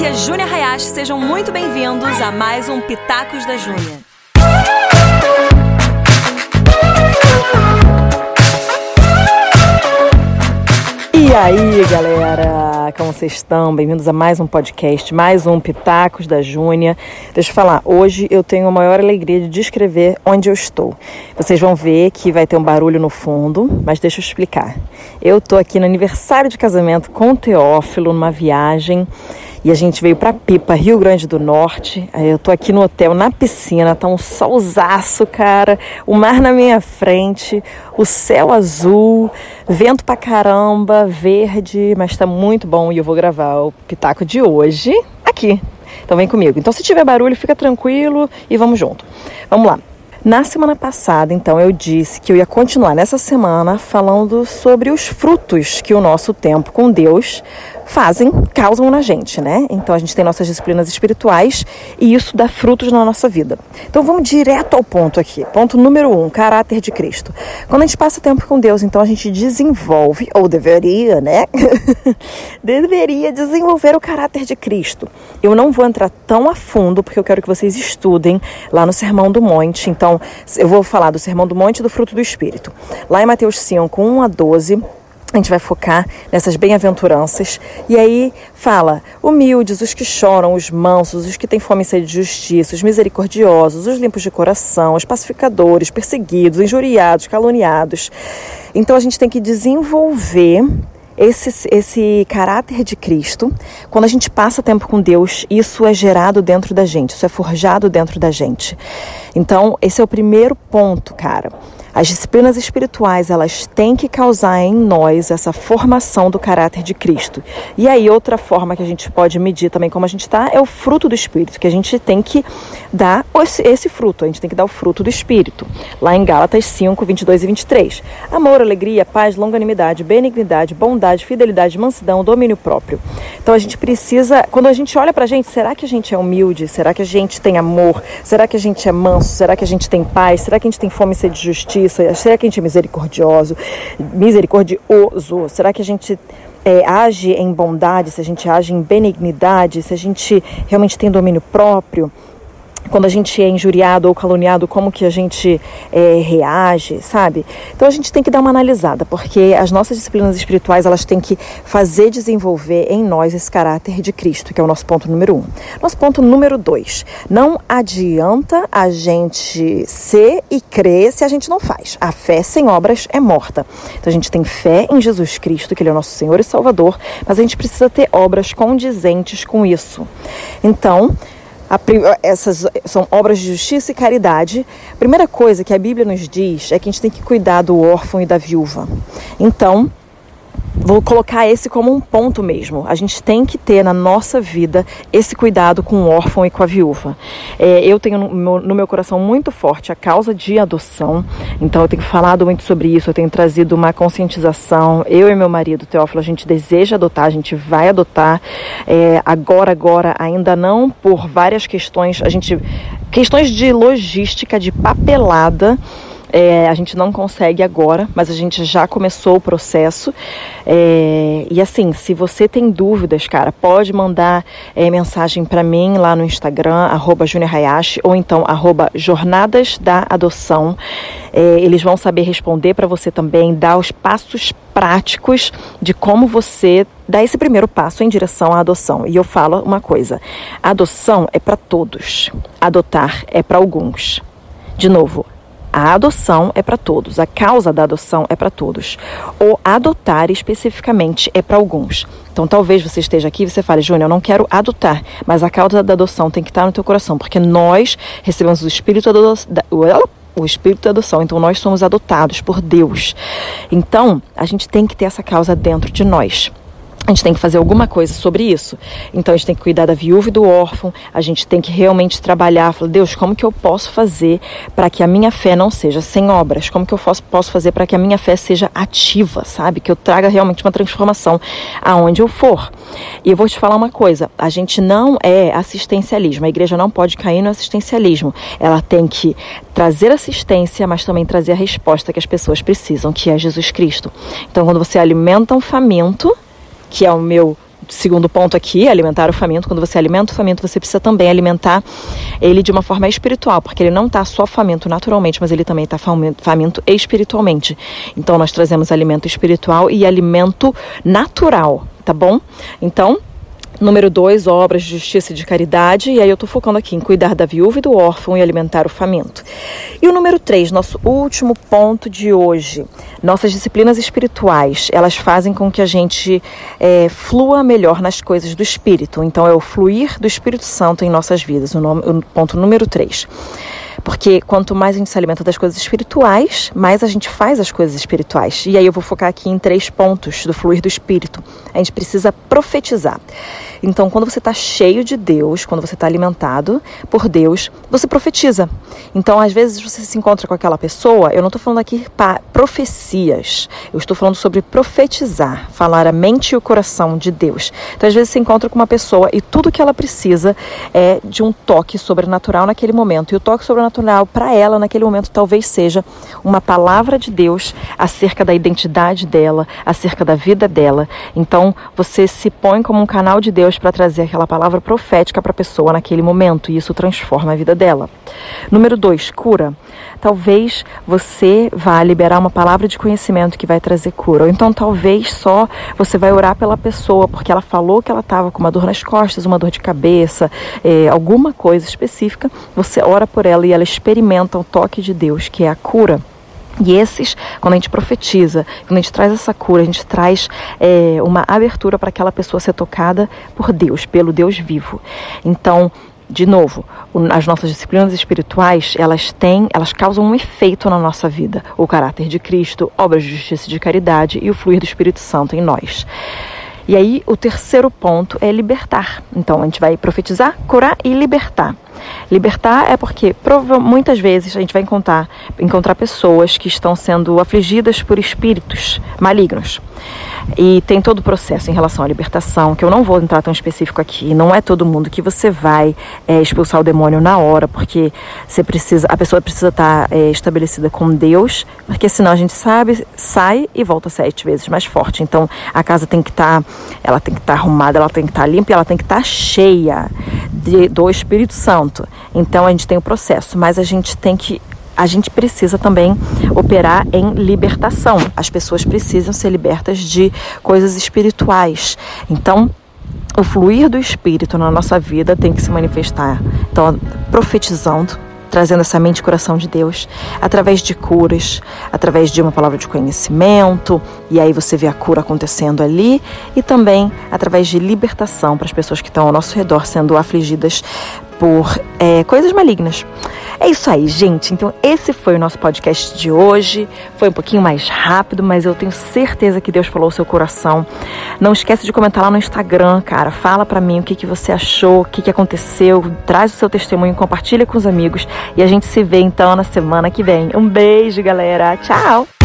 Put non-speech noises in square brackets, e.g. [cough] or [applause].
aqui é Júnia Hayashi, sejam muito bem-vindos a mais um Pitacos da Júnia. E aí, galera, como vocês estão? Bem-vindos a mais um podcast, mais um Pitacos da Júnia. Deixa eu falar, hoje eu tenho a maior alegria de descrever onde eu estou. Vocês vão ver que vai ter um barulho no fundo, mas deixa eu explicar. Eu tô aqui no aniversário de casamento com o Teófilo, numa viagem e a gente veio para Pipa, Rio Grande do Norte. Aí eu tô aqui no hotel, na piscina, tá um solzaço, cara. O mar na minha frente, o céu azul, vento pra caramba, verde, mas tá muito bom e eu vou gravar o pitaco de hoje aqui. Então vem comigo. Então se tiver barulho, fica tranquilo e vamos junto. Vamos lá. Na semana passada, então, eu disse que eu ia continuar nessa semana falando sobre os frutos que o nosso tempo com Deus fazem, causam na gente, né? Então a gente tem nossas disciplinas espirituais e isso dá frutos na nossa vida. Então vamos direto ao ponto aqui. Ponto número um, caráter de Cristo. Quando a gente passa tempo com Deus, então a gente desenvolve, ou deveria, né? [laughs] deveria desenvolver o caráter de Cristo. Eu não vou entrar tão a fundo, porque eu quero que vocês estudem lá no Sermão do Monte. Então, eu vou falar do Sermão do Monte e do fruto do Espírito. Lá em Mateus 5, 1 a 12 a gente vai focar nessas bem-aventuranças. E aí fala: humildes, os que choram, os mansos, os que têm fome e sede de justiça, os misericordiosos, os limpos de coração, os pacificadores, perseguidos, injuriados, caluniados. Então a gente tem que desenvolver esse, esse caráter de Cristo, quando a gente passa tempo com Deus, isso é gerado dentro da gente, isso é forjado dentro da gente. Então, esse é o primeiro ponto, cara. As disciplinas espirituais, elas têm que causar em nós essa formação do caráter de Cristo. E aí, outra forma que a gente pode medir também como a gente está é o fruto do Espírito, que a gente tem que dar esse, fruto, a gente tem que dar o fruto do Espírito. Lá em Gálatas 5, 22 e 23. Amor, alegria, paz, longanimidade, benignidade, bondade, fidelidade, mansidão, domínio próprio. Então a gente precisa, quando a gente olha pra gente, será que a gente é humilde? Será que a gente tem amor? Será que a gente é manso? Será que a gente tem paz? Será que a gente tem fome e sede de justiça? Justiça? Será que a gente é misericordioso, misericordioso? Será que a gente é, age em bondade, se a gente age em benignidade, se a gente realmente tem domínio próprio? Quando a gente é injuriado ou caluniado, como que a gente é, reage, sabe? Então a gente tem que dar uma analisada, porque as nossas disciplinas espirituais elas têm que fazer desenvolver em nós esse caráter de Cristo, que é o nosso ponto número um. Nosso ponto número dois: não adianta a gente ser e crer se a gente não faz. A fé sem obras é morta. Então a gente tem fé em Jesus Cristo, que Ele é o nosso Senhor e Salvador, mas a gente precisa ter obras condizentes com isso. Então essas são obras de justiça e caridade. A primeira coisa que a Bíblia nos diz é que a gente tem que cuidar do órfão e da viúva. Então, vou colocar esse como um ponto mesmo. A gente tem que ter na nossa vida esse cuidado com o órfão e com a viúva. É, eu tenho no meu, no meu, coração muito forte a causa de adoção, então eu tenho falado muito sobre isso, eu tenho trazido uma conscientização. Eu e meu marido, Teófilo, a gente deseja adotar, a gente vai adotar. É, agora, agora, ainda não por várias questões, a gente. questões de logística, de papelada. É, a gente não consegue agora, mas a gente já começou o processo. É, e assim, se você tem dúvidas, cara, pode mandar é, mensagem para mim lá no Instagram, arroba Hayashi, ou então arroba Jornadas da Adoção. É, eles vão saber responder para você também, dar os passos práticos de como você dá esse primeiro passo em direção à adoção. E eu falo uma coisa: adoção é para todos, adotar é para alguns. De novo, a adoção é para todos, a causa da adoção é para todos. O adotar especificamente é para alguns. Então talvez você esteja aqui e você fale, Júnior, eu não quero adotar, mas a causa da adoção tem que estar no teu coração, porque nós recebemos o espírito da, o espírito da adoção, então nós somos adotados por Deus. Então, a gente tem que ter essa causa dentro de nós a gente tem que fazer alguma coisa sobre isso. Então a gente tem que cuidar da viúva e do órfão, a gente tem que realmente trabalhar, falar, Deus, como que eu posso fazer para que a minha fé não seja sem obras? Como que eu posso fazer para que a minha fé seja ativa, sabe? Que eu traga realmente uma transformação aonde eu for. E eu vou te falar uma coisa, a gente não é assistencialismo, a igreja não pode cair no assistencialismo. Ela tem que trazer assistência, mas também trazer a resposta que as pessoas precisam, que é Jesus Cristo. Então quando você alimenta um faminto, que é o meu segundo ponto aqui, alimentar o faminto. Quando você alimenta o faminto, você precisa também alimentar ele de uma forma espiritual, porque ele não está só faminto naturalmente, mas ele também está faminto espiritualmente. Então, nós trazemos alimento espiritual e alimento natural, tá bom? Então, Número dois, obras de justiça e de caridade. E aí eu estou focando aqui em cuidar da viúva e do órfão e alimentar o faminto. E o número três, nosso último ponto de hoje. Nossas disciplinas espirituais, elas fazem com que a gente é, flua melhor nas coisas do Espírito. Então é o fluir do Espírito Santo em nossas vidas, o, nome, o ponto número três. Porque quanto mais a gente se alimenta das coisas espirituais, mais a gente faz as coisas espirituais. E aí eu vou focar aqui em três pontos do fluir do espírito. A gente precisa profetizar. Então, quando você está cheio de Deus, quando você está alimentado por Deus, você profetiza. Então, às vezes você se encontra com aquela pessoa, eu não estou falando aqui para profecias, eu estou falando sobre profetizar, falar a mente e o coração de Deus. Então, às vezes você encontra com uma pessoa e tudo que ela precisa é de um toque sobrenatural naquele momento. E o toque sobrenatural para ela naquele momento talvez seja uma palavra de Deus acerca da identidade dela, acerca da vida dela. Então, você se põe como um canal de Deus Deus para trazer aquela palavra profética para a pessoa naquele momento e isso transforma a vida dela. Número dois, cura. Talvez você vá liberar uma palavra de conhecimento que vai trazer cura. Ou então talvez só você vai orar pela pessoa porque ela falou que ela estava com uma dor nas costas, uma dor de cabeça, é, alguma coisa específica. Você ora por ela e ela experimenta o toque de Deus, que é a cura. E esses, quando a gente profetiza, quando a gente traz essa cura, a gente traz é, uma abertura para aquela pessoa ser tocada por Deus, pelo Deus vivo. Então, de novo, as nossas disciplinas espirituais, elas têm, elas causam um efeito na nossa vida. O caráter de Cristo, obras de justiça e de caridade e o fluir do Espírito Santo em nós. E aí, o terceiro ponto é libertar. Então, a gente vai profetizar, curar e libertar. Libertar é porque muitas vezes a gente vai encontrar, encontrar pessoas que estão sendo afligidas por espíritos malignos. E tem todo o processo em relação à libertação, que eu não vou entrar tão específico aqui. Não é todo mundo que você vai é, expulsar o demônio na hora, porque você precisa, a pessoa precisa estar é, estabelecida com Deus, porque senão a gente sabe, sai e volta sete vezes mais forte. Então a casa tem que estar, tá, ela tem que estar tá arrumada, ela tem que estar tá limpa, ela tem que estar cheia de, do Espírito Santo. Então a gente tem o processo, mas a gente tem que a gente precisa também operar em libertação. As pessoas precisam ser libertas de coisas espirituais. Então, o fluir do espírito na nossa vida tem que se manifestar. Então, profetizando, trazendo essa mente e coração de Deus, através de curas, através de uma palavra de conhecimento, e aí você vê a cura acontecendo ali, e também através de libertação para as pessoas que estão ao nosso redor sendo afligidas por é, coisas malignas. É isso aí, gente. Então, esse foi o nosso podcast de hoje. Foi um pouquinho mais rápido, mas eu tenho certeza que Deus falou o seu coração. Não esquece de comentar lá no Instagram, cara. Fala para mim o que, que você achou, o que, que aconteceu. Traz o seu testemunho, compartilha com os amigos. E a gente se vê então na semana que vem. Um beijo, galera. Tchau!